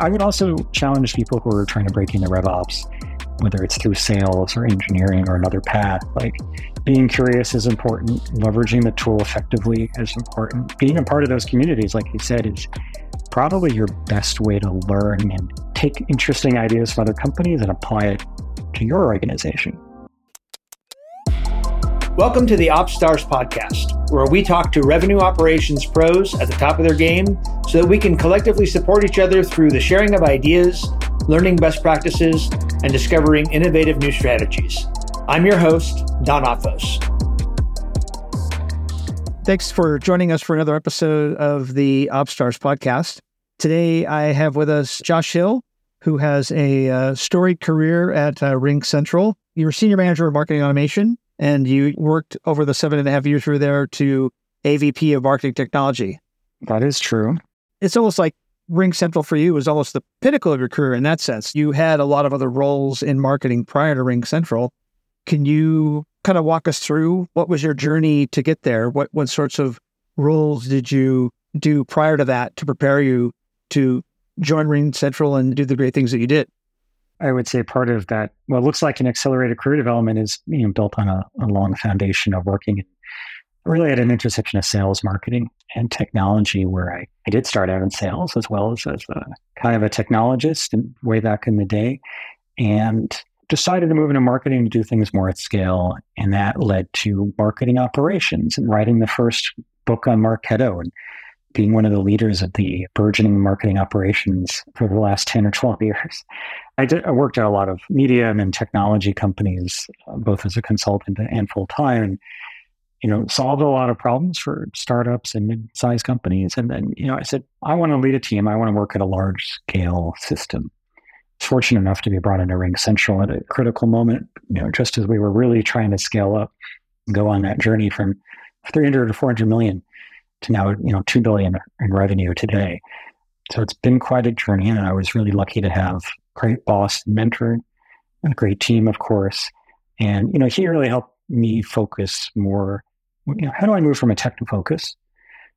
I would also challenge people who are trying to break into RevOps, whether it's through sales or engineering or another path. Like being curious is important. Leveraging the tool effectively is important. Being a part of those communities, like you said, is probably your best way to learn and take interesting ideas from other companies and apply it to your organization. Welcome to the OpsStars podcast, where we talk to revenue operations pros at the top of their game so that we can collectively support each other through the sharing of ideas, learning best practices, and discovering innovative new strategies. I'm your host, Don Otvos. Thanks for joining us for another episode of the OpsStars podcast. Today, I have with us Josh Hill, who has a uh, storied career at uh, RingCentral. You're senior manager of marketing automation and you worked over the seven and a half years you were there to AVP of marketing technology. That is true. It's almost like Ring Central for you was almost the pinnacle of your career in that sense. You had a lot of other roles in marketing prior to Ring Central. Can you kind of walk us through what was your journey to get there? What what sorts of roles did you do prior to that to prepare you to join Ring Central and do the great things that you did? I would say part of that, what looks like an accelerated career development is you know, built on a, a long foundation of working really at an intersection of sales, marketing, and technology, where I, I did start out in sales as well as as a kind of a technologist and way back in the day, and decided to move into marketing to do things more at scale. And that led to marketing operations and writing the first book on Marketo and being one of the leaders of the burgeoning marketing operations for the last 10 or 12 years. I, did, I worked at a lot of media and technology companies, uh, both as a consultant and full time, and you know, solved a lot of problems for startups and mid-sized companies. And then, you know, I said, I want to lead a team. I want to work at a large scale system. Fortunate enough to be brought into RingCentral at a critical moment, you know, just as we were really trying to scale up and go on that journey from 300 to 400 million to now, you know, 2 billion in revenue today. So it's been quite a journey. And I was really lucky to have great boss and mentor, a great team, of course. And, you know, he really helped me focus more, you know, how do I move from a technical focus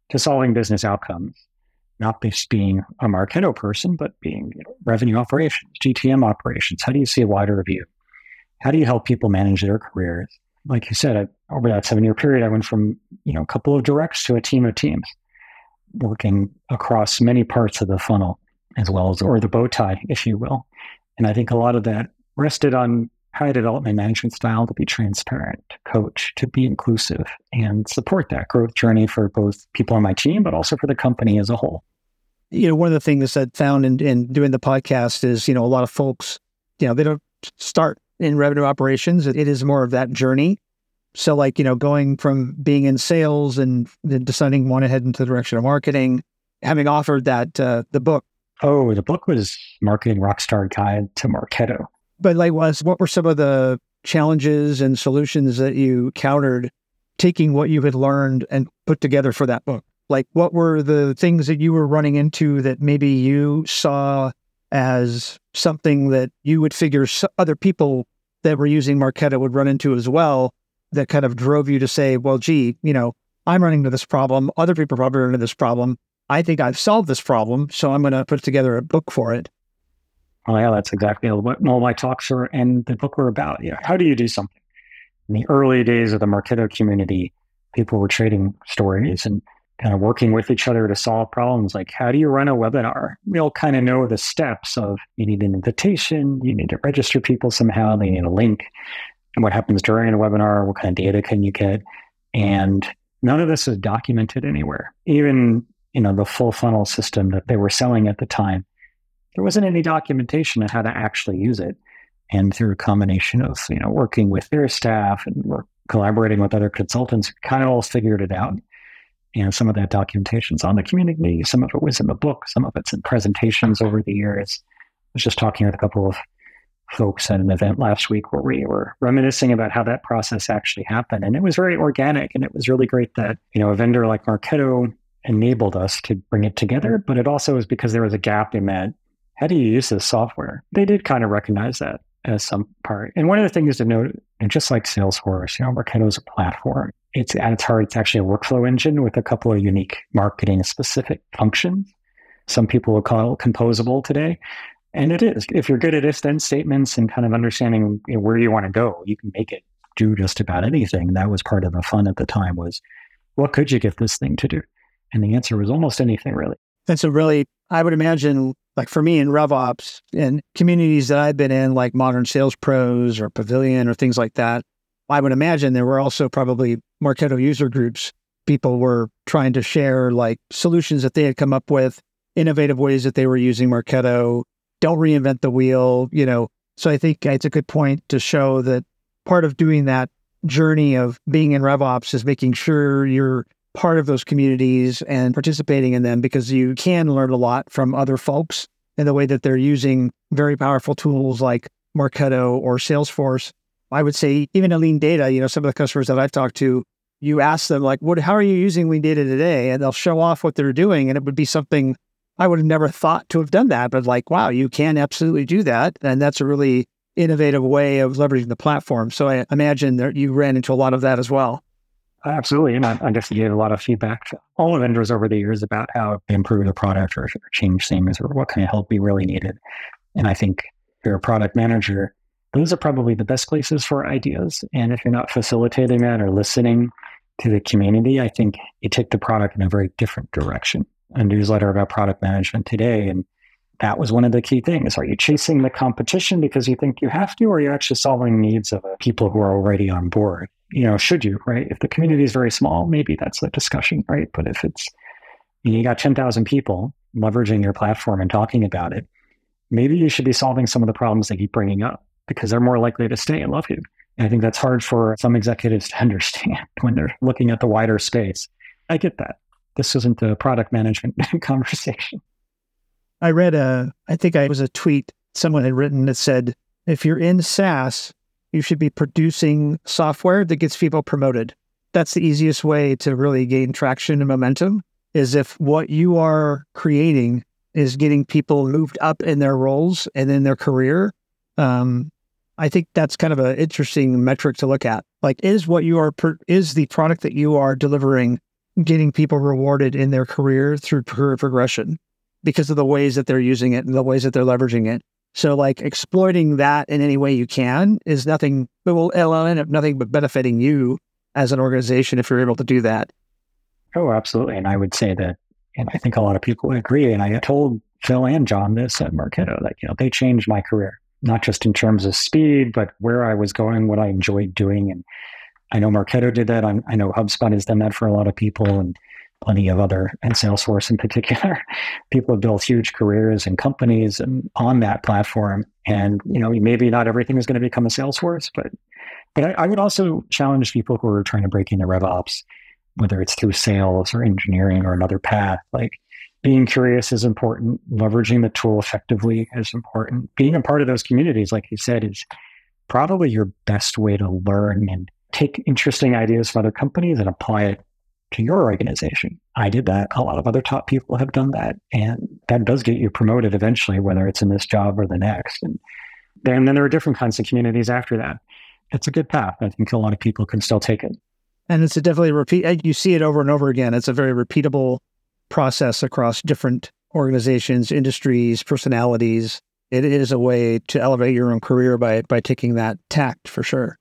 to solving business outcomes? Not just being a Marketo person, but being you know, revenue operations, GTM operations. How do you see a wider view? How do you help people manage their careers? Like you said, I, over that seven year period, I went from, you know, a couple of directs to a team of teams working across many parts of the funnel as well as, or the bow tie, if you will. And I think a lot of that rested on how I developed my management style to be transparent, to coach, to be inclusive, and support that growth journey for both people on my team, but also for the company as a whole. You know, one of the things that I found in, in doing the podcast is, you know, a lot of folks, you know, they don't start in revenue operations. It is more of that journey. So, like, you know, going from being in sales and then deciding want to head into the direction of marketing, having offered that uh, the book Oh, the book was Marketing Rockstar Guide to Marketo. But like was what were some of the challenges and solutions that you countered taking what you had learned and put together for that book? Like what were the things that you were running into that maybe you saw as something that you would figure other people that were using Marketo would run into as well that kind of drove you to say, well, gee, you know, I'm running into this problem. Other people probably run into this problem. I think I've solved this problem, so I'm going to put together a book for it. Oh yeah, that's exactly what all my talks are and the book were about. Yeah, how do you do something? In the early days of the Marketo community, people were trading stories and kind of working with each other to solve problems. Like, how do you run a webinar? We all kind of know the steps of you need an invitation, you need to register people somehow, they need a link, and what happens during a webinar, what kind of data can you get, and none of this is documented anywhere. Even you know, the full funnel system that they were selling at the time, there wasn't any documentation on how to actually use it. And through a combination of, you know, working with their staff and collaborating with other consultants, kind of all figured it out. And some of that documentation's on the community. Some of it was in the book. Some of it's in presentations over the years. I was just talking with a couple of folks at an event last week where we were reminiscing about how that process actually happened. And it was very organic. And it was really great that, you know, a vendor like Marketo enabled us to bring it together, but it also was because there was a gap in that. How do you use this software? They did kind of recognize that as some part. And one of the things to note, and just like Salesforce, you know, Marketo is a platform. It's at its heart, it's actually a workflow engine with a couple of unique marketing specific functions. some people will call it composable today. And it is. If you're good at if then statements and kind of understanding where you want to go, you can make it do just about anything. That was part of the fun at the time was what could you get this thing to do? And the answer was almost anything really. And so really, I would imagine like for me in RevOps and communities that I've been in, like Modern Sales Pros or Pavilion or things like that, I would imagine there were also probably Marketo user groups. People were trying to share like solutions that they had come up with, innovative ways that they were using Marketo. Don't reinvent the wheel, you know. So I think it's a good point to show that part of doing that journey of being in RevOps is making sure you're part of those communities and participating in them because you can learn a lot from other folks in the way that they're using very powerful tools like Marketo or Salesforce. I would say even in LeanData, you know, some of the customers that I've talked to, you ask them like, what, how are you using LeanData today? And they'll show off what they're doing. And it would be something I would have never thought to have done that, but like, wow, you can absolutely do that. And that's a really innovative way of leveraging the platform. So I imagine that you ran into a lot of that as well. Absolutely. And I, I definitely gave a lot of feedback to all the vendors over the years about how to improve the product or, or change things or what kind of help we really needed. And I think if you're a product manager, those are probably the best places for ideas. And if you're not facilitating that or listening to the community, I think you take the product in a very different direction. A newsletter about product management today. And that was one of the key things. Are you chasing the competition because you think you have to, or are you actually solving needs of people who are already on board? You know, should you, right? If the community is very small, maybe that's a discussion, right? But if it's, you, you got 10,000 people leveraging your platform and talking about it, maybe you should be solving some of the problems they keep bringing up because they're more likely to stay and love you. And I think that's hard for some executives to understand when they're looking at the wider space. I get that. This isn't a product management conversation. I read a, I think I was a tweet someone had written that said, if you're in SaaS, you should be producing software that gets people promoted. That's the easiest way to really gain traction and momentum is if what you are creating is getting people moved up in their roles and in their career. Um, I think that's kind of an interesting metric to look at. Like, is what you are, per- is the product that you are delivering getting people rewarded in their career through career progression because of the ways that they're using it and the ways that they're leveraging it? So like exploiting that in any way you can is nothing, it will, it'll end up nothing but benefiting you as an organization if you're able to do that. Oh, absolutely. And I would say that, and I think a lot of people agree. And I told Phil and Jon this at Marketo that, you know, they changed my career, not just in terms of speed, but where I was going, what I enjoyed doing. And I know Marketo did that. I'm, i know HubSpot has done that for a lot of people. And plenty of other, and Salesforce in particular, people have built huge careers and companies on that platform. And you know, maybe not everything is going to become a Salesforce, but but I, I would also challenge people who are trying to break into RevOps, whether it's through sales or engineering or another path. Like being curious is important. Leveraging the tool effectively is important. Being a part of those communities, like you said, is probably your best way to learn and take interesting ideas from other companies and apply it to your organization. I did that. A lot of other top people have done that. And that does get you promoted eventually, whether it's in this job or the next. And then, then there are different kinds of communities after that. It's a good path. I think a lot of people can still take it. And it's a definitely repeat. You see it over and over again. It's a very repeatable process across different organizations, industries, personalities. It is a way to elevate your own career by by taking that tact for sure.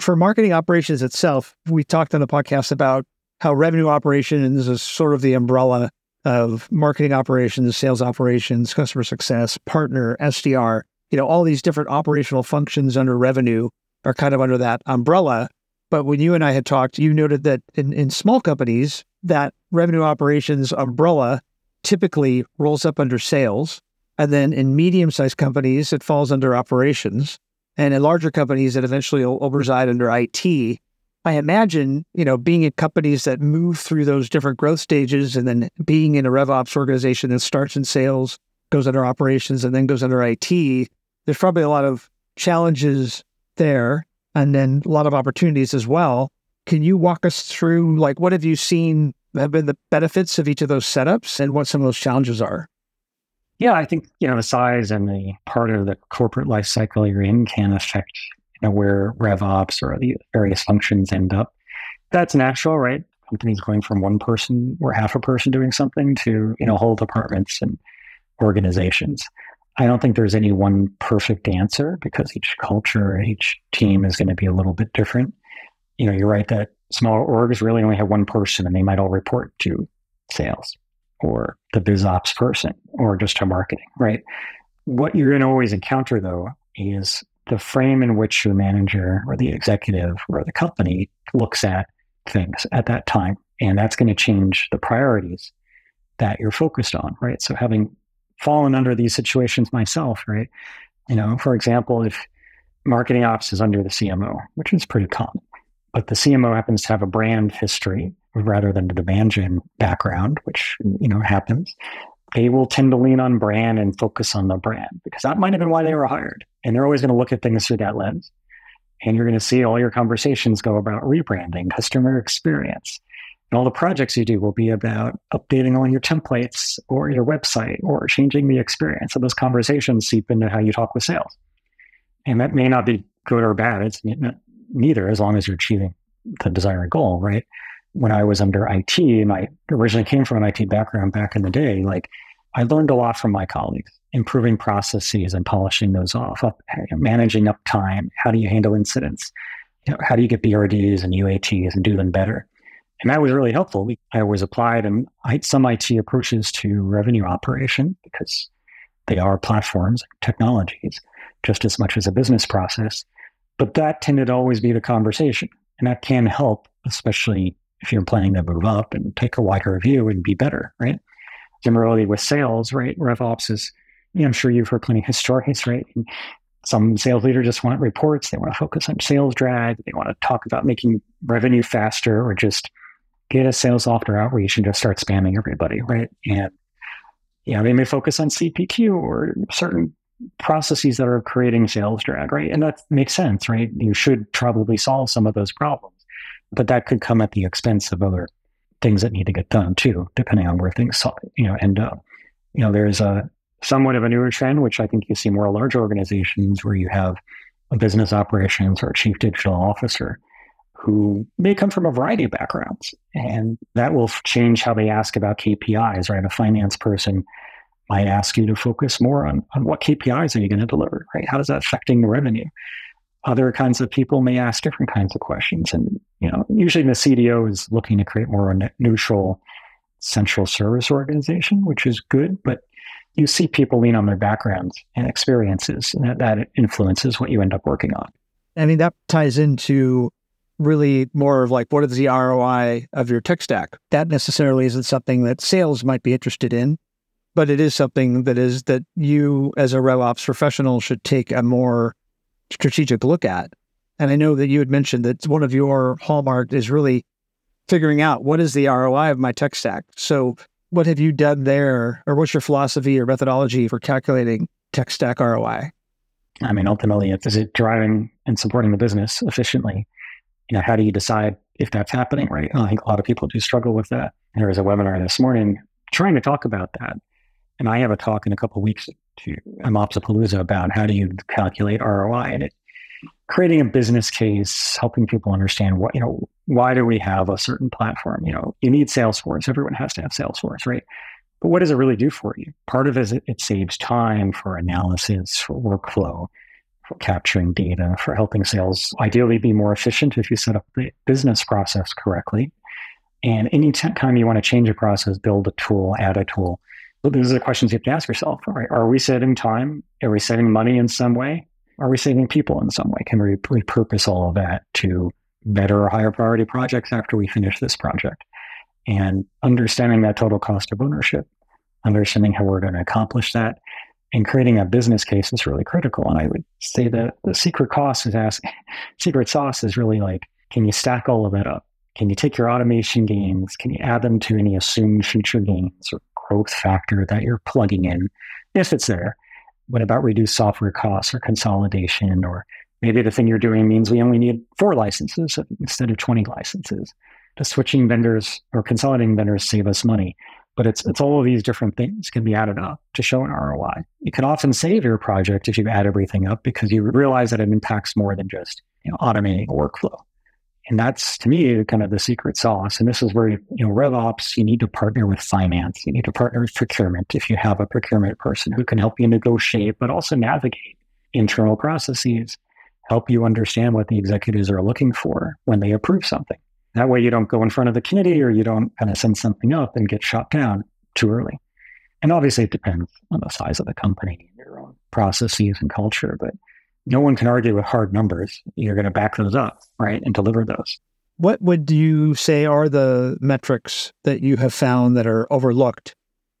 For marketing operations itself, we talked on the podcast about how revenue operations is sort of the umbrella of marketing operations, sales operations, customer success, partner, SDR, you know, all these different operational functions under revenue are kind of under that umbrella. But when you and I had talked, you noted that in, in small companies, that revenue operations umbrella typically rolls up under sales. And then in medium sized companies, it falls under operations. And in larger companies, it eventually will, will reside under IT. I imagine, you know, being in companies that move through those different growth stages and then being in a RevOps organization that starts in sales, goes under operations, and then goes under IT, there's probably a lot of challenges there and then a lot of opportunities as well. Can you walk us through, like, what have you seen have been the benefits of each of those setups and what some of those challenges are? Yeah, I think, you know, the size and the part of the corporate life cycle you're in can affect know, where RevOps or the various functions end up. That's natural, right? companies going from one person or half a person doing something to, you know, whole departments and organizations. I don't think there's any one perfect answer because each culture, each team is going to be a little bit different. You know, you're right that smaller orgs really only have one person and they might all report to sales or the biz ops person or just to marketing, right? What you're going to always encounter though is the frame in which your manager or the executive or the company looks at things at that time. And that's going to change the priorities that you're focused on, right? So having fallen under these situations myself, right? You know, for example, if marketing ops is under the CMO, which is pretty common, but the CMO happens to have a brand history rather than a demand gen background, which, you know, happens, they will tend to lean on brand and focus on the brand because that might have been why they were hired. And they're always going to look at things through that lens. And you're going to see all your conversations go about rebranding, customer experience. And all the projects you do will be about updating all your templates or your website or changing the experience. So those conversations seep into how you talk with sales. And that may not be good or bad. It's neither as long as you're achieving the desired goal, right? When I was under IT, and I originally came from an IT background back in the day, like I learned a lot from my colleagues, improving processes and polishing those off, up, eh, managing uptime. How do you handle incidents? You know, how do you get BRDs and UATs and do them better? And that was really helpful. I always applied and I some IT approaches to revenue operation because they are platforms, technologies, just as much as a business process. But that tended to always be the conversation. And that can help, especially if you're planning to move up and take a wider view and be better, right? Similarly with sales, right? RevOps is, you know, I'm sure you've heard plenty of stories, right? And some sales leaders just want reports. They want to focus on sales drag. They want to talk about making revenue faster or just get a sales software outreach and just start spamming everybody, right? And you know, they may focus on CPQ or certain processes that are creating sales drag, right? And that makes sense, right? You should probably solve some of those problems but that could come at the expense of other things that need to get done too, depending on where things you know end up. You know, there's a somewhat of a newer trend, which I think you see more large organizations where you have a business operations or a chief digital officer who may come from a variety of backgrounds, and that will change how they ask about KPIs. Right, a finance person might ask you to focus more on, on what KPIs are you going to deliver, right? How is that affecting the revenue? other kinds of people may ask different kinds of questions. And, you know, usually the CDO is looking to create more a neutral central service organization, which is good, but you see people lean on their backgrounds and experiences, and that, that influences what you end up working on. I mean, that ties into really more of like what is the ROI of your tech stack? That necessarily isn't something that sales might be interested in, but it is something that is that you as a RevOps professional should take a more strategic look at. And I know that you had mentioned that one of your hallmark is really figuring out what is the ROI of my tech stack. So, what have you done there, or what's your philosophy or methodology for calculating tech stack ROI? I mean, ultimately, is it driving and supporting the business efficiently? You know, how do you decide if that's happening? Right. I think a lot of people do struggle with that. There was a webinar this morning trying to talk about that, and I have a talk in a couple weeks to MOps-Apalooza about how do you calculate ROI and it creating a business case, helping people understand what, you know, why do we have a certain platform? You know, you need Salesforce. Everyone has to have Salesforce, right? But what does it really do for you? Part of it is it, it saves time for analysis, for workflow, for capturing data, for helping sales ideally be more efficient if you set up the business process correctly. And anytime you want to change a process, build a tool, add a tool, these are the questions you have to ask yourself. Are we saving time? Are we saving money in some way? Are we saving people in some way? Can we repurpose all of that to better or higher priority projects after we finish this project? And understanding that total cost of ownership, understanding how we're going to accomplish that, and creating a business case is really critical. And I would say that the secret cost is ask, secret sauce is really like, can you stack all of that up? Can you take your automation gains? Can you add them to any assumed future gains or growth factor that you're plugging in, if it's there. What about reduced software costs or consolidation? Or maybe the thing you're doing means we only need four licenses instead of 20 licenses. The switching vendors or consolidating vendors save us money. But it's, it's all of these different things can be added up to show an ROI. You can often save your project if you add everything up because you realize that it impacts more than just you know, automating a workflow. And that's to me kind of the secret sauce. And this is where, you know, RevOps, you need to partner with finance. You need to partner with procurement if you have a procurement person who can help you negotiate, but also navigate internal processes, help you understand what the executives are looking for when they approve something. That way you don't go in front of the committee or you don't kind of send something up and get shot down too early. And obviously it depends on the size of the company and your own processes and culture, but no one can argue with hard numbers. You're going to back those up, right, and deliver those. What would you say are the metrics that you have found that are overlooked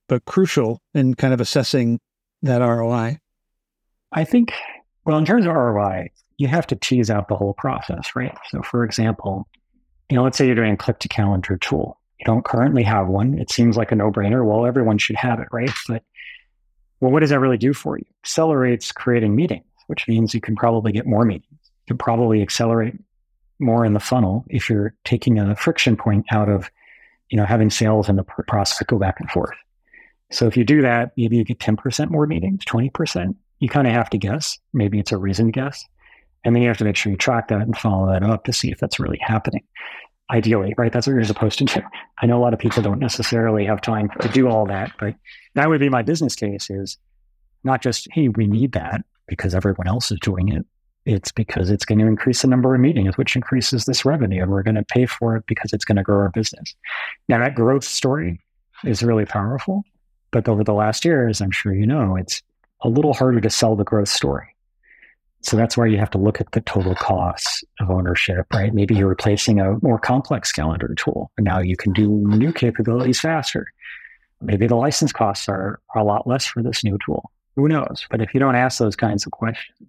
but crucial in kind of assessing that ROI? I think, well, in terms of ROI, you have to tease out the whole process, right? So, for example, you know, let's say you're doing a click to calendar tool. You don't currently have one. It seems like a no brainer. Well, everyone should have it, right? But well, what does that really do for you? Accelerates creating meetings which means you can probably get more meetings. You can probably accelerate more in the funnel if you're taking a friction point out of, you know, having sales and the process go back and forth. So if you do that, maybe you get 10% more meetings, 20%. You kind of have to guess. Maybe it's a reasoned guess. And then you have to make sure you track that and follow that up to see if that's really happening. Ideally, right? That's what you're supposed to do. I know a lot of people don't necessarily have time to do all that, but that would be my business case is not just, hey, we need that, because everyone else is doing it. It's because it's going to increase the number of meetings, which increases this revenue, and we're going to pay for it because it's going to grow our business. Now, that growth story is really powerful, but over the last years, I'm sure you know, it's a little harder to sell the growth story. So that's why you have to look at the total costs of ownership, right? Maybe you're replacing a more complex calendar tool, and now you can do new capabilities faster. Maybe the license costs are, are a lot less for this new tool. Who knows? But if you don't ask those kinds of questions,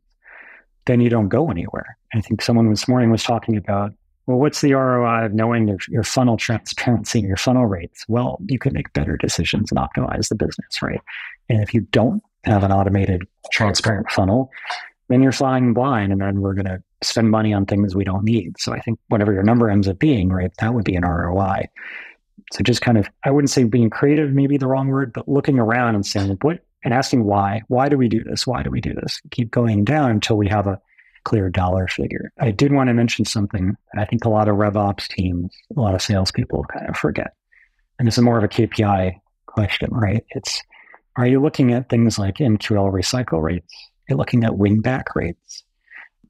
then you don't go anywhere. I think someone this morning was talking about, well, what's the ROI of knowing your, your funnel transparency your funnel rates? Well, you can make better decisions and optimize the business, right? And if you don't have an automated, transparent funnel, then you're flying blind and then we're going to spend money on things we don't need. So I think whatever your number ends up being, right, that would be an ROI. So just kind of, I wouldn't say being creative, maybe the wrong word, but looking around and saying, what and asking why. Why do we do this? Why do we do this? Keep going down until we have a clear dollar figure. I did want to mention something I think a lot of RevOps teams, a lot of salespeople kind of forget. And this is more of a KPI question, right? It's are you looking at things like MQL recycle rates? Are you looking at win back rates?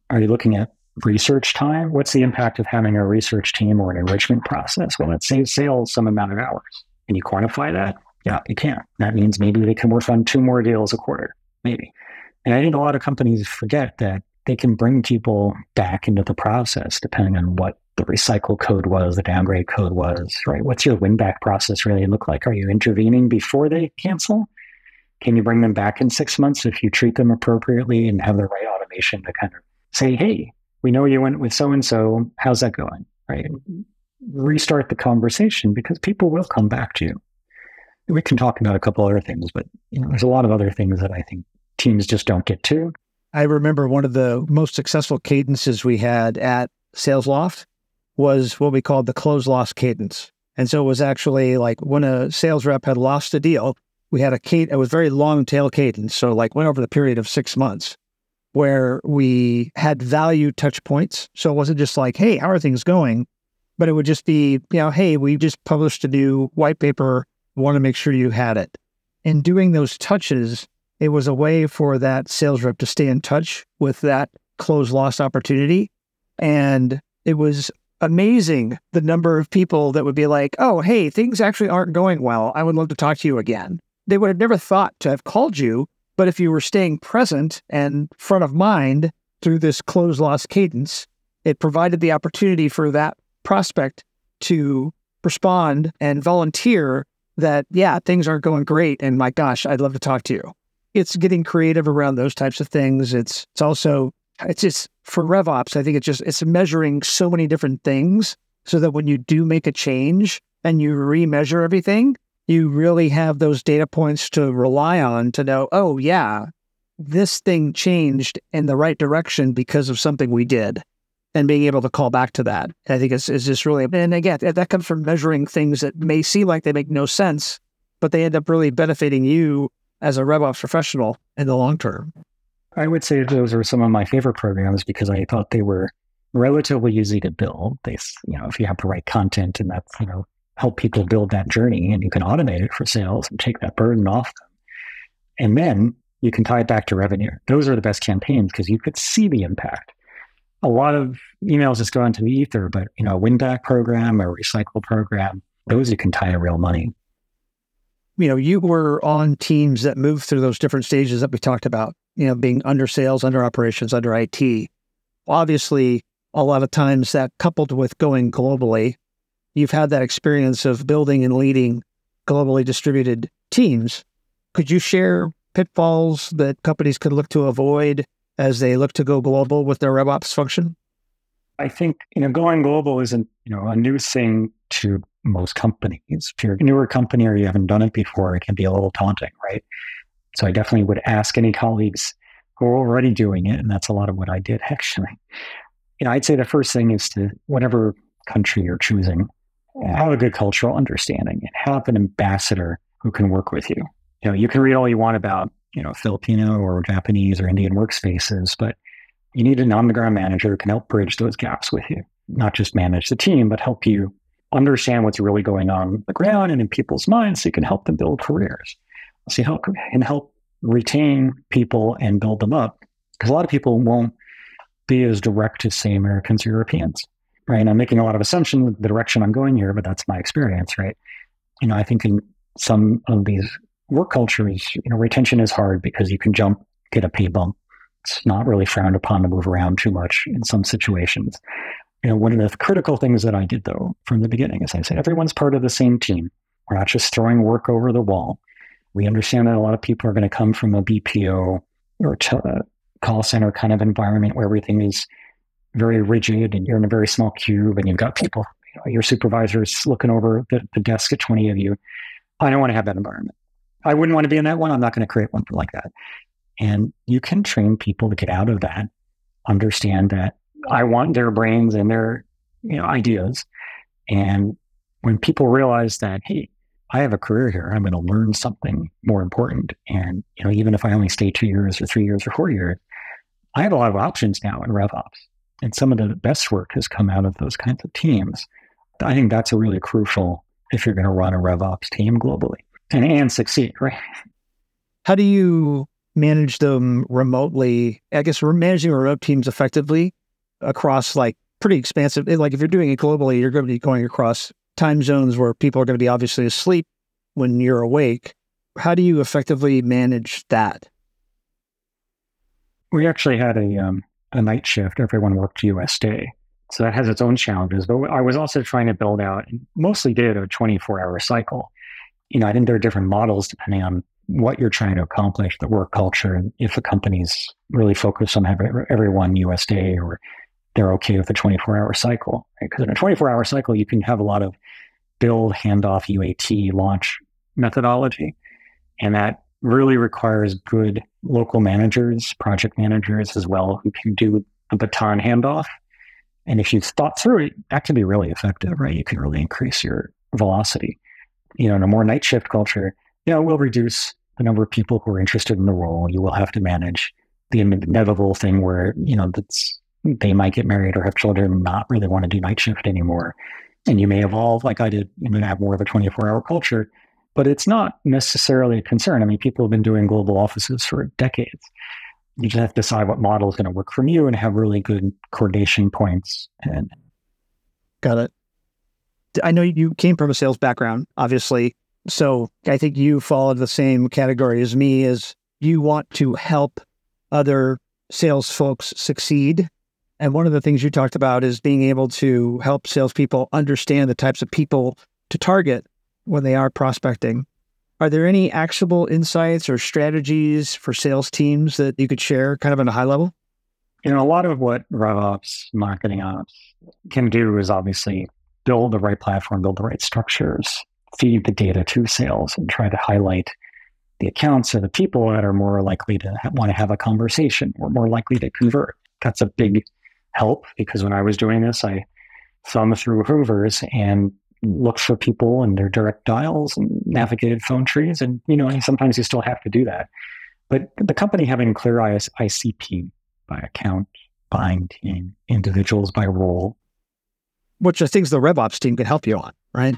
Are you looking at research time? What's the impact of having a research team or an enrichment process? Well, it saves sales some amount of hours. Can you quantify that? Yeah, you can. That means maybe they can work on two more deals a quarter, maybe. And I think a lot of companies forget that they can bring people back into the process depending on what the recycle code was, the downgrade code was, right? What's your win back process really look like? Are you intervening before they cancel? Can you bring them back in six months if you treat them appropriately and have the right automation to kind of say, hey, we know you went with so and so. How's that going? Right? Restart the conversation because people will come back to you we can talk about a couple other things, but you know, there's a lot of other things that I think teams just don't get to. I remember one of the most successful cadences we had at SalesLoft was what we called the close loss cadence. And so it was actually like when a sales rep had lost a deal, we had a cadence, it was very long tail cadence. So like went over the period of six months where we had value touch points. So it wasn't just like, hey, how are things going? But it would just be, you know, hey, we just published a new white paper want to make sure you had it. In doing those touches, it was a way for that sales rep to stay in touch with that close loss opportunity. And it was amazing the number of people that would be like, oh, hey, things actually aren't going well. I would love to talk to you again. They would have never thought to have called you. But if you were staying present and front of mind through this close loss cadence, it provided the opportunity for that prospect to respond and volunteer that, yeah, things aren't going great. And my gosh, I'd love to talk to you. It's getting creative around those types of things. It's it's also it's just for RevOps, I think it's just it's measuring so many different things so that when you do make a change and you remeasure everything, you really have those data points to rely on to know, oh yeah, this thing changed in the right direction because of something we did and being able to call back to that. I think is is just really and again that comes from measuring things that may seem like they make no sense, but they end up really benefiting you as a RevOps professional in the long term. I would say those are some of my favorite programs because I thought they were relatively easy to build. They, you know, if you have the right content and that's, you know, help people build that journey and you can automate it for sales and take that burden off them. And then you can tie it back to revenue. Those are the best campaigns because you could see the impact. A lot of emails just go into the ether, but you know, a win back program or recycle program, those you can tie to real money. You know, you were on teams that moved through those different stages that we talked about, you know, being under sales, under operations, under IT. Obviously, a lot of times that coupled with going globally, you've had that experience of building and leading globally distributed teams. Could you share pitfalls that companies could look to avoid as they look to go global with their RevOps function? I think you know going global isn't you know a new thing to most companies. If you're a newer company or you haven't done it before, it can be a little daunting, right? So I definitely would ask any colleagues who are already doing it, and that's a lot of what I did actually. You know, I'd say the first thing is to whatever country you're choosing, have a good cultural understanding and have an ambassador who can work with you. You know, you can read all you want about, you know, Filipino or Japanese or Indian workspaces, but you need an on the ground manager who can help bridge those gaps with you, not just manage the team, but help you understand what's really going on on the ground and in people's minds so you can help them build careers. So you help and help retain people and build them up. Because a lot of people won't be as direct as, say, Americans or Europeans right? And I'm making a lot of assumptions the direction I'm going here, but that's my experience, right? You know, I think in some of these work cultures, you know, retention is hard because you can jump, get a pay bump. It's not really frowned upon to move around too much in some situations. You know, one of the critical things that I did though from the beginning is I said everyone's part of the same team. We're not just throwing work over the wall. We understand that a lot of people are going to come from a BPO or a call center kind of environment where everything is very rigid and you're in a very small cube and you've got people, you know, your supervisors looking over the, the desk at 20 of you. I don't want to have that environment. I wouldn't want to be in that one. I'm not going to create one like that. And you can train people to get out of that, understand that I want their brains and their you know ideas. And when people realize that, hey, I have a career here, I'm going to learn something more important. And you know, even if I only stay two years or three years or four years, I have a lot of options now in RevOps. And some of the best work has come out of those kinds of teams. I think that's a really crucial if you're going to run a RevOps team globally and, and succeed, right? How do you manage them remotely? I guess we're managing remote teams effectively across like pretty expansive. Like if you're doing it globally, you're going to be going across time zones where people are going to be obviously asleep when you're awake. How do you effectively manage that? We actually had a um, a night shift, everyone worked US day. So that has its own challenges. But I was also trying to build out, mostly did a 24 hour cycle. You know, I think there are different models depending on what you're trying to accomplish, the work culture, and if a company's really focused on having everyone US day or they're okay with a 24 hour cycle. Because right? in a 24 hour cycle, you can have a lot of build, handoff, UAT, launch methodology. And that really requires good local managers, project managers as well, who can do a baton handoff. And if you've thought through it, that can be really effective, right? You can really increase your velocity. You know, in a more night shift culture, you know, will reduce the number of people who are interested in the role. You will have to manage the inevitable thing where, you know, that's they might get married or have children not really want to do night shift anymore. And you may evolve like I did, you know, have more of a 24 hour culture but it's not necessarily a concern. I mean, people have been doing global offices for decades. You just have to decide what model is going to work for you and have really good coordination points. And got it. I know you came from a sales background, obviously. So I think you followed the same category as me as you want to help other sales folks succeed. And one of the things you talked about is being able to help salespeople understand the types of people to target when they are prospecting. Are there any actionable insights or strategies for sales teams that you could share kind of on a high level? You know, a lot of what RevOps, marketing ops can do is obviously build the right platform, build the right structures, feed the data to sales, and try to highlight the accounts or the people that are more likely to ha- want to have a conversation or more likely to convert. That's a big help because when I was doing this, I thumbed through Hoover's and looked for people and their direct dials and navigated phone trees. And, you know, sometimes you still have to do that. But the company having clear ICP by account buying team, individuals by role. Which are things the RevOps team can help you on, right?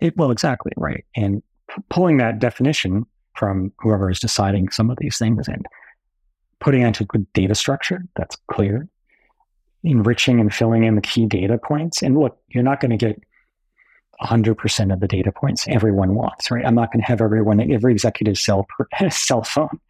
It, well, exactly, right. And p- pulling that definition from whoever is deciding some of these things and putting it into a good data structure that's clear, enriching and filling in the key data points. And look, you're not going to get 100% of the data points everyone wants, right? I'm not going to have everyone, every executive cell, cell phone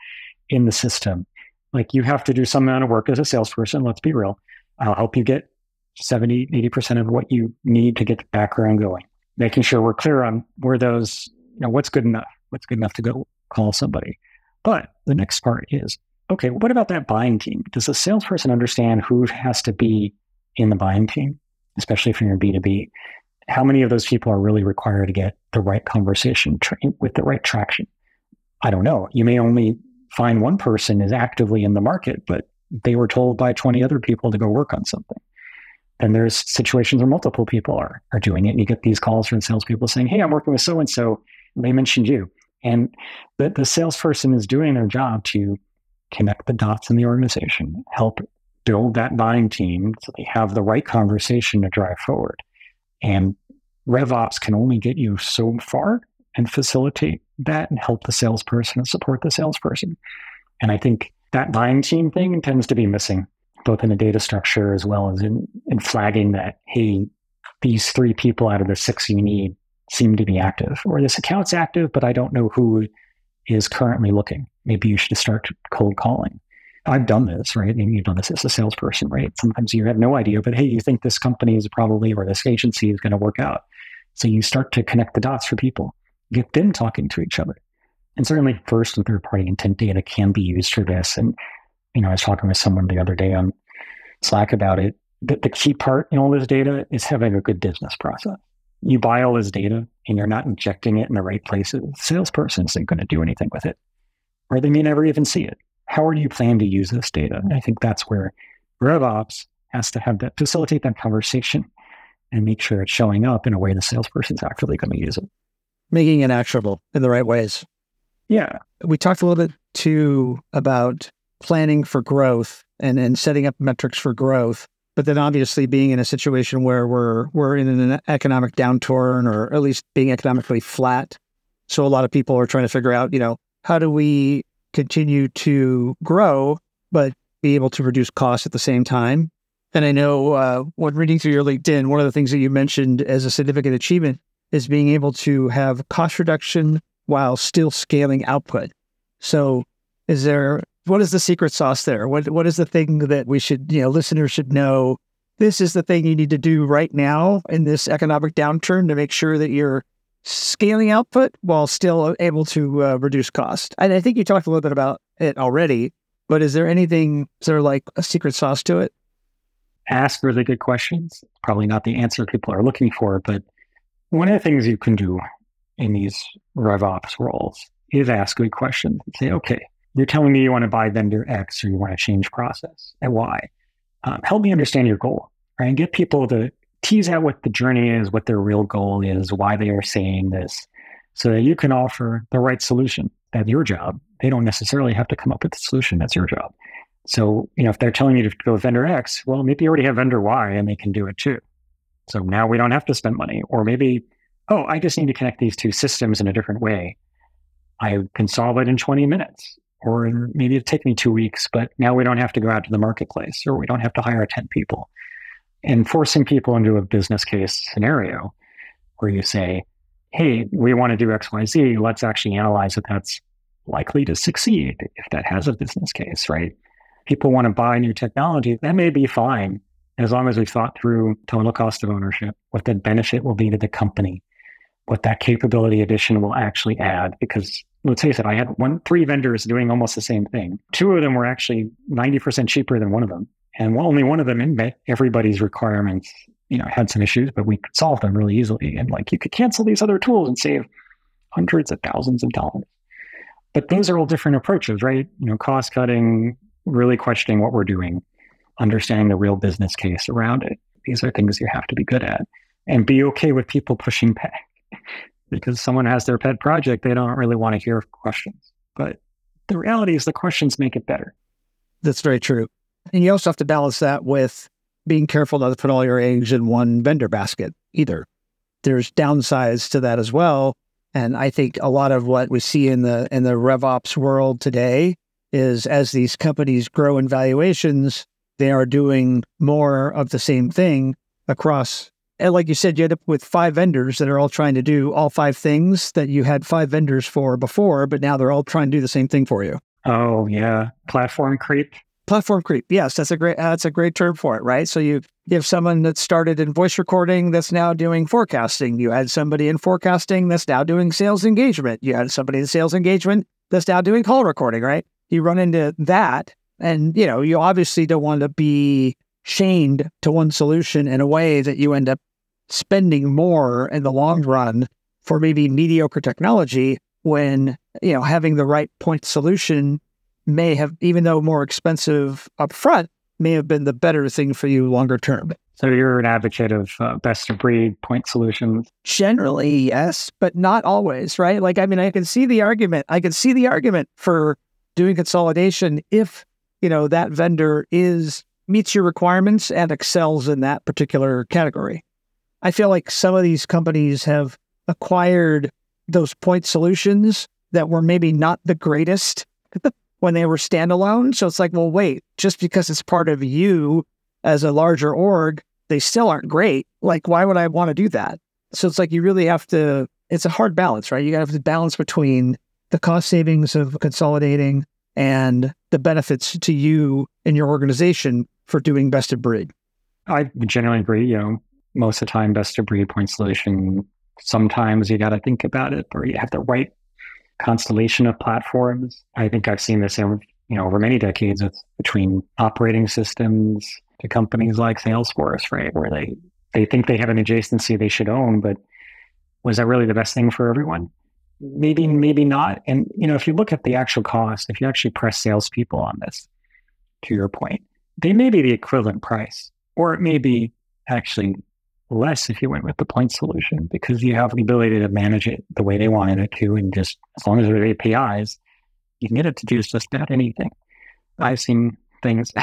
in the system. Like you have to do some amount of work as a salesperson. Let's be real. I'll help you get 70, 80% of what you need to get the background going, making sure we're clear on where those, you know, what's good enough, what's good enough to go call somebody. But the next part is, okay, what about that buying team? Does the salesperson understand who has to be in the buying team, especially if you're in B2B? How many of those people are really required to get the right conversation tra- with the right traction? I don't know. You may only find one person is actively in the market, but they were told by 20 other people to go work on something. And there's situations where multiple people are, are doing it. And you get these calls from salespeople saying, Hey, I'm working with so and so. They mentioned you. And the, the salesperson is doing their job to connect the dots in the organization, help build that buying team so they have the right conversation to drive forward. And RevOps can only get you so far and facilitate that and help the salesperson and support the salesperson. And I think that buying team thing tends to be missing, both in the data structure as well as in, in flagging that, hey, these three people out of the six you need seem to be active, or this account's active, but I don't know who is currently looking. Maybe you should start cold calling. I've done this, right? And you've done this as a salesperson, right? Sometimes you have no idea, but hey, you think this company is probably or this agency is going to work out. So you start to connect the dots for people, get them talking to each other. And certainly first and third party intent data can be used for this. And, you know, I was talking with someone the other day on Slack about it. The, the key part in all this data is having a good business process. You buy all this data and you're not injecting it in the right places. The salesperson isn't going to do anything with it, or they may never even see it. How are you plan to use this data? And I think that's where RevOps has to have that facilitate that conversation and make sure it's showing up in a way the salesperson's actually going to use it. Making it actionable in the right ways. Yeah. We talked a little bit too about planning for growth and, and setting up metrics for growth. But then obviously being in a situation where we're we're in an economic downturn or at least being economically flat. So a lot of people are trying to figure out, you know, how do we continue to grow, but be able to reduce costs at the same time? And I know uh, when reading through your LinkedIn, one of the things that you mentioned as a significant achievement is being able to have cost reduction while still scaling output. So, is there what is the secret sauce there? What what is the thing that we should you know listeners should know? This is the thing you need to do right now in this economic downturn to make sure that you're scaling output while still able to uh, reduce cost. And I think you talked a little bit about it already, but is there anything? Is there like a secret sauce to it? Ask really good questions. Probably not the answer people are looking for, but one of the things you can do in these RevOps roles is ask good questions and say, okay, you're telling me you want to buy vendor X or you want to change process and why. Um, help me understand your goal, right? And get people to tease out what the journey is, what their real goal is, why they are saying this, so that you can offer the right solution. That's your job. They don't necessarily have to come up with the solution. That's your job. So, you know, if they're telling you to go vendor X, well, maybe you already have vendor Y and they can do it too. So now we don't have to spend money. Or maybe, oh, I just need to connect these two systems in a different way. I can solve it in 20 minutes or maybe it take me two weeks, but now we don't have to go out to the marketplace or we don't have to hire 10 people. And forcing people into a business case scenario where you say, hey, we want to do XYZ, let's actually analyze if that's likely to succeed, if that has a business case, right? People want to buy new technology, that may be fine as long as we've thought through total cost of ownership, what the benefit will be to the company, what that capability addition will actually add, because let's face it, I had one, three vendors doing almost the same thing. Two of them were actually 90% cheaper than one of them. And only one of them met everybody's requirements, you know, had some issues, but we could solve them really easily. And like you could cancel these other tools and save hundreds of thousands of dollars. But those are all different approaches, right? You know, cost cutting, really questioning what we're doing, understanding the real business case around it. These are things you have to be good at and be okay with people pushing back because someone has their pet project, they don't really want to hear questions. But the reality is the questions make it better. That's very true. And you also have to balance that with being careful not to put all your eggs in one vendor basket either. There's downsides to that as well. And I think a lot of what we see in the in the RevOps world today is as these companies grow in valuations, they are doing more of the same thing across and like you said, you end up with five vendors that are all trying to do all five things that you had five vendors for before, but now they're all trying to do the same thing for you. Oh yeah, platform creep. Platform creep. Yes, that's a great uh, that's a great term for it, right? So you you have someone that started in voice recording that's now doing forecasting. You had somebody in forecasting that's now doing sales engagement. You had somebody in sales engagement that's now doing call recording, right? You run into that, and you know you obviously don't want to be chained to one solution in a way that you end up spending more in the long run for maybe mediocre technology when you know having the right point solution may have even though more expensive upfront may have been the better thing for you longer term. So you're an advocate of uh, best of breed point solutions? Generally yes but not always right? Like i mean i can see the argument i can see the argument for doing consolidation if you know that vendor is meets your requirements and excels in that particular category I feel like some of these companies have acquired those point solutions that were maybe not the greatest when they were standalone. So it's like, well, wait, just because it's part of you as a larger org, they still aren't great. Like, why would I want to do that? So it's like you really have to, it's a hard balance, right? You got to have to balance between the cost savings of consolidating and the benefits to you and your organization for doing best of breed. I generally agree. You know, most of the time best of breed point solution. Sometimes you got to think about it, or you have the right constellation of platforms. I think I've seen this in, you know over many decades with, between operating systems to companies like Salesforce, right, where they they think they have an adjacency they should own, but was that really the best thing for everyone? Maybe, maybe not. And you know, if you look at the actual cost, if you actually press salespeople on this, to your point, they may be the equivalent price, or it may be actually less if you went with the point solution because you have the ability to manage it the way they wanted it to. And just as long as there are APIs, you can get it to do just about anything. I've seen things.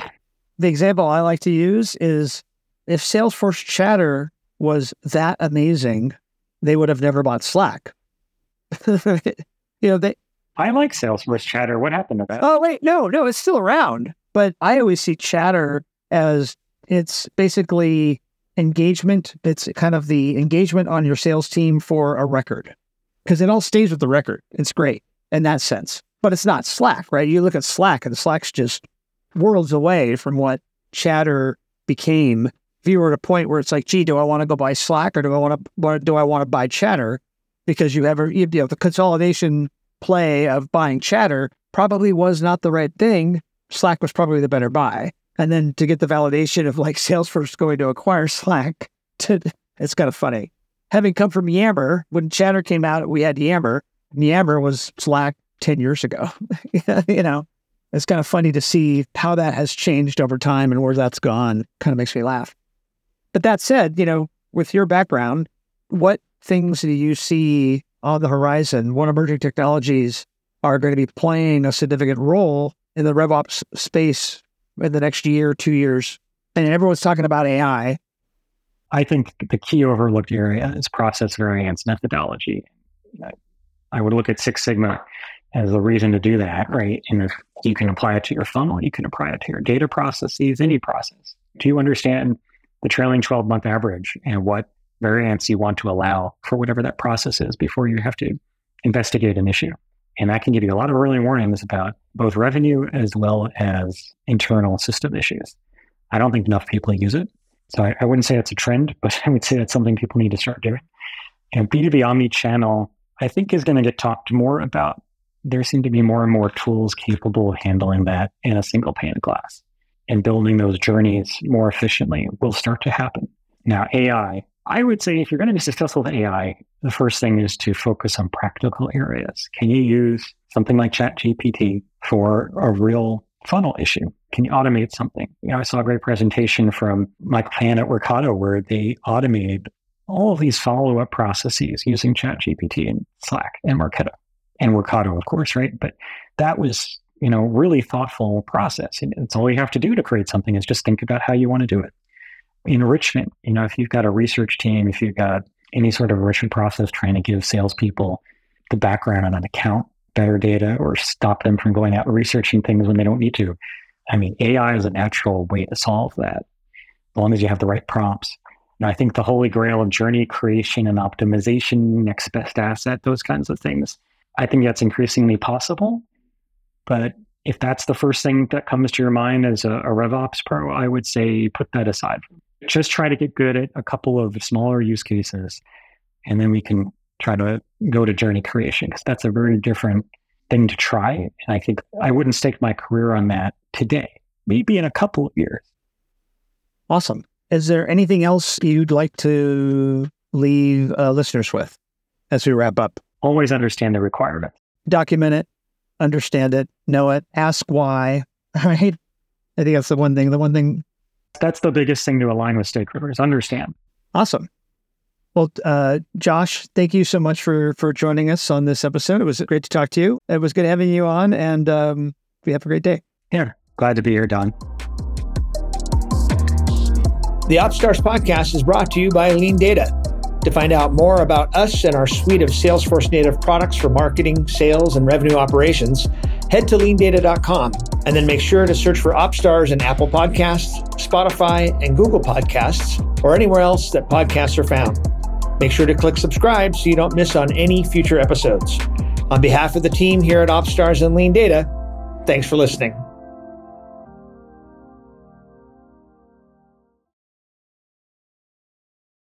The example I like to use is if Salesforce Chatter was that amazing, they would have never bought Slack. you know, they. I like Salesforce Chatter. What happened to that? Oh, wait, no, no, it's still around. But I always see Chatter as it's basically engagement. It's kind of the engagement on your sales team for a record because it all stays with the record. It's great in that sense, but it's not Slack, right? You look at Slack and Slack's just worlds away from what Chatter became. If you were at a point where it's like, gee, do I want to go buy Slack or do I want to do I want to buy Chatter? Because you ever you know the consolidation play of buying Chatter probably was not the right thing. Slack was probably the better buy. And then to get the validation of like Salesforce going to acquire Slack, to, it's kind of funny. Having come from Yammer, when Chatter came out, we had Yammer. Yammer was Slack 10 years ago. you know, it's kind of funny to see how that has changed over time and where that's gone. Kind of makes me laugh. But that said, you know, with your background, what things do you see on the horizon? What emerging technologies are going to be playing a significant role in the RevOps space in the next year, two years? And everyone's talking about AI. I think the key overlooked area is process variance methodology. I would look at Six Sigma as a reason to do that, right? And if you can apply it to your funnel, you can apply it to your data processes, any process. Do you understand the trailing 12 month average and what variance you want to allow for whatever that process is before you have to investigate an issue? And that can give you a lot of early warnings about both revenue as well as internal system issues. I don't think enough people use it. So I, I wouldn't say it's a trend, but I would say that's something people need to start doing. And B2B omni-channel, I think, is going to get talked more about. There seem to be more and more tools capable of handling that in a single pane of glass. And building those journeys more efficiently will start to happen. Now, AI, I would say if you're going to be successful with AI, the first thing is to focus on practical areas. Can you use something like ChatGPT for a real funnel issue? Can you automate something? You know, I saw a great presentation from Michael Pan at Workato where they automated all of these follow-up processes using ChatGPT and Slack and Marketo and Workato, of course, right? But that was you know, really thoughtful process. And it's all you have to do to create something is just think about how you want to do it. Enrichment, you know, if you've got a research team, if you've got any sort of enrichment process trying to give salespeople the background on an account, better data, or stop them from going out and researching things when they don't need to. I mean, AI is a natural way to solve that, as long as you have the right prompts. And I think the holy grail of journey creation and optimization, next best asset, those kinds of things, I think that's increasingly possible. But if that's the first thing that comes to your mind as a, a RevOps pro, I would say put that aside. Just try to get good at a couple of smaller use cases, and then we can try to go to journey creation because that's a very different thing to try. And I think I wouldn't stake my career on that today, maybe in a couple of years. Awesome. Is there anything else you'd like to leave uh, listeners with as we wrap up? Always understand the requirement. Document it, understand it, know it, ask why. Right. I think that's the one thing. The one thing. That's the biggest thing to align with stakeholders. Understand. Awesome. Well, uh, Josh, thank you so much for for joining us on this episode. It was great to talk to you. It was good having you on, and um, we have a great day. Yeah, glad to be here, Don. The OpsStars podcast is brought to you by LeanData. To find out more about us and our suite of Salesforce native products for marketing, sales, and revenue operations, head to leandata.com and then make sure to search for OpsStars in Apple Podcasts, Spotify, and Google Podcasts, or anywhere else that podcasts are found. Make sure to click subscribe so you don't miss on any future episodes. On behalf of the team here at OpsStars and LeanData, thanks for listening.